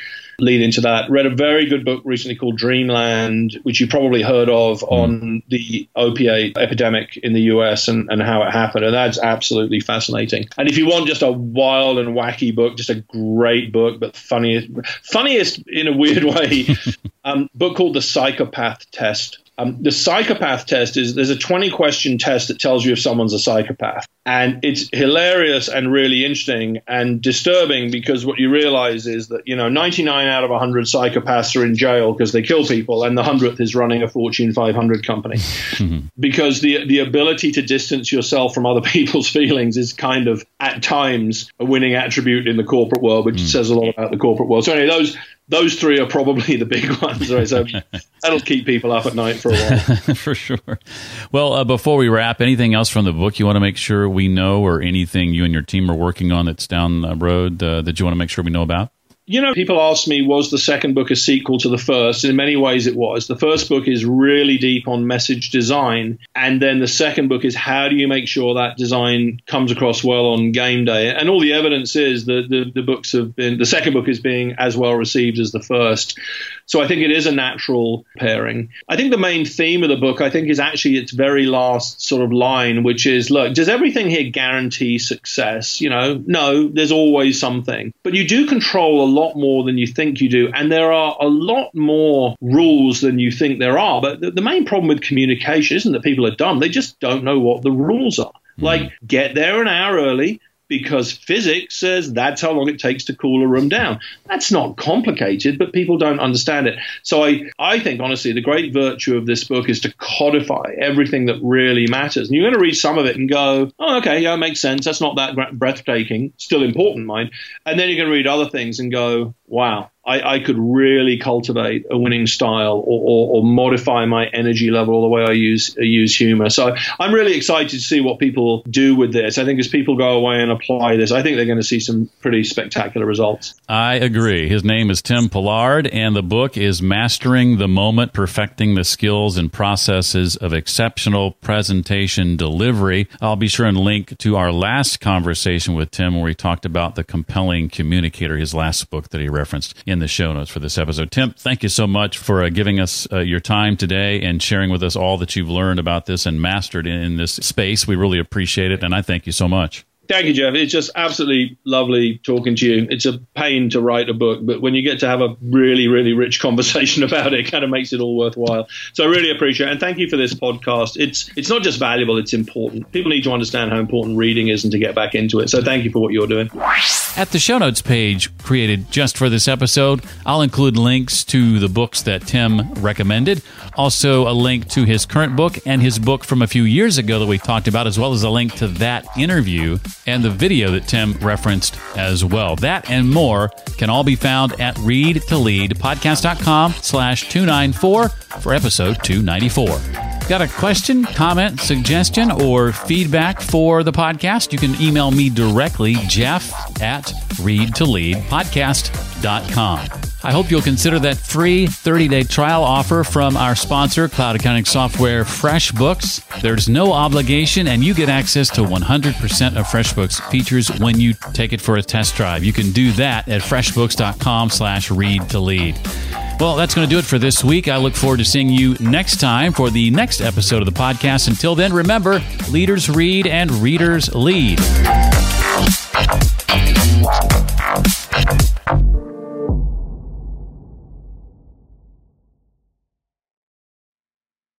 lead into that. Read a very good book recently called Dreamland, which you probably heard of mm. on the opiate epidemic in the US and, and how it happened. And that's absolutely fascinating. And if you want just a wild and wacky book, just a great book, but funniest, funniest in a weird way, [laughs] um, book called The Psychopath Test um, the psychopath test is there's a 20 question test that tells you if someone's a psychopath. And it's hilarious and really interesting and disturbing because what you realize is that, you know, 99 out of 100 psychopaths are in jail because they kill people, and the 100th is running a Fortune 500 company. Mm-hmm. [laughs] Because the, the ability to distance yourself from other [laughs] people's feelings is kind of, at times, a winning attribute in the corporate world, which mm. says a lot about the corporate world. So, anyway, those those three are probably the big [laughs] ones, right? So that'll keep people up at night for a while. for sure. Well, uh, before we wrap, anything else from the book you want to make sure we know, or anything you and your team are working on that's down the road uh, that you want to make sure we know about? You know, people ask me, was the second book a sequel to the first? In many ways, it was. The first book is really deep on message design. And then the second book is how do you make sure that design comes across well on game day? And all the evidence is that the, the books have been, the second book is being as well received as the first. So I think it is a natural pairing. I think the main theme of the book, I think, is actually its very last sort of line, which is look, does everything here guarantee success? You know, no, there's always something. But you do control a lot more than you think you do. And there are a lot more rules than you think there are. But the, the main problem with communication isn't that people are dumb, they just don't know what the rules are. Mm. Like, get there an hour early, because physics says that's how long it takes to cool a room down. That's not complicated, but people don't understand it. So I, I think, honestly, the great virtue of this book is to codify everything that really matters. And you're going to read some of it and go, oh, okay, yeah, it makes sense. That's not that breathtaking. Still important, mind. And then you're going to read other things and go, wow, I, I, could really cultivate a winning style or, or, or, modify my energy level the way I use use humor. So I'm really excited to see what people do with this. I think as people go away and apply this, I think they're going to see some pretty spectacular results. I agree. His name is Tim Pollard, and the book is Mastering the Moment, Perfecting the Skills and Processes of Exceptional Presentation Delivery. I'll be sure and link to our last conversation with Tim where he talked about the compelling communicator, his last book that he referenced in the show notes for this episode. Tim, thank you so much for uh, giving us uh, your time today and sharing with us all that you've learned about this and mastered in this space. We really appreciate it, and I thank you so much. Thank you, Jeff. It's just absolutely lovely talking to you. It's a pain to write a book, but when you get to have a really, really rich [laughs] conversation about it, it kind of makes it all worthwhile. So I really appreciate it. And thank you for this podcast. It's it's not just valuable, it's important. People need to understand how important reading is and to get back into it. So thank you for what you're doing. At the show notes page created just for this episode, I'll include links to the books that Tim recommended, also a link to his current book and his book from a few years ago that we talked about, as well as a link to that interview and the video that Tim referenced as well. That and more can all be found at readtoleadpodcast.com slash 294 for episode 294. Got a question, comment, suggestion, or feedback for the podcast? You can email me directly, jeff at readtoleadpodcast.com. I hope you'll consider that free 30 day trial offer from our sponsor, cloud accounting software FreshBooks. There's no obligation, and you get access to 100% of FreshBooks features when you take it for a test drive. You can do that at freshbooks.com slash read to lead. Well, that's going to do it for this week. I look forward to seeing you next time for the next episode of the podcast. Until then, remember leaders read and readers lead.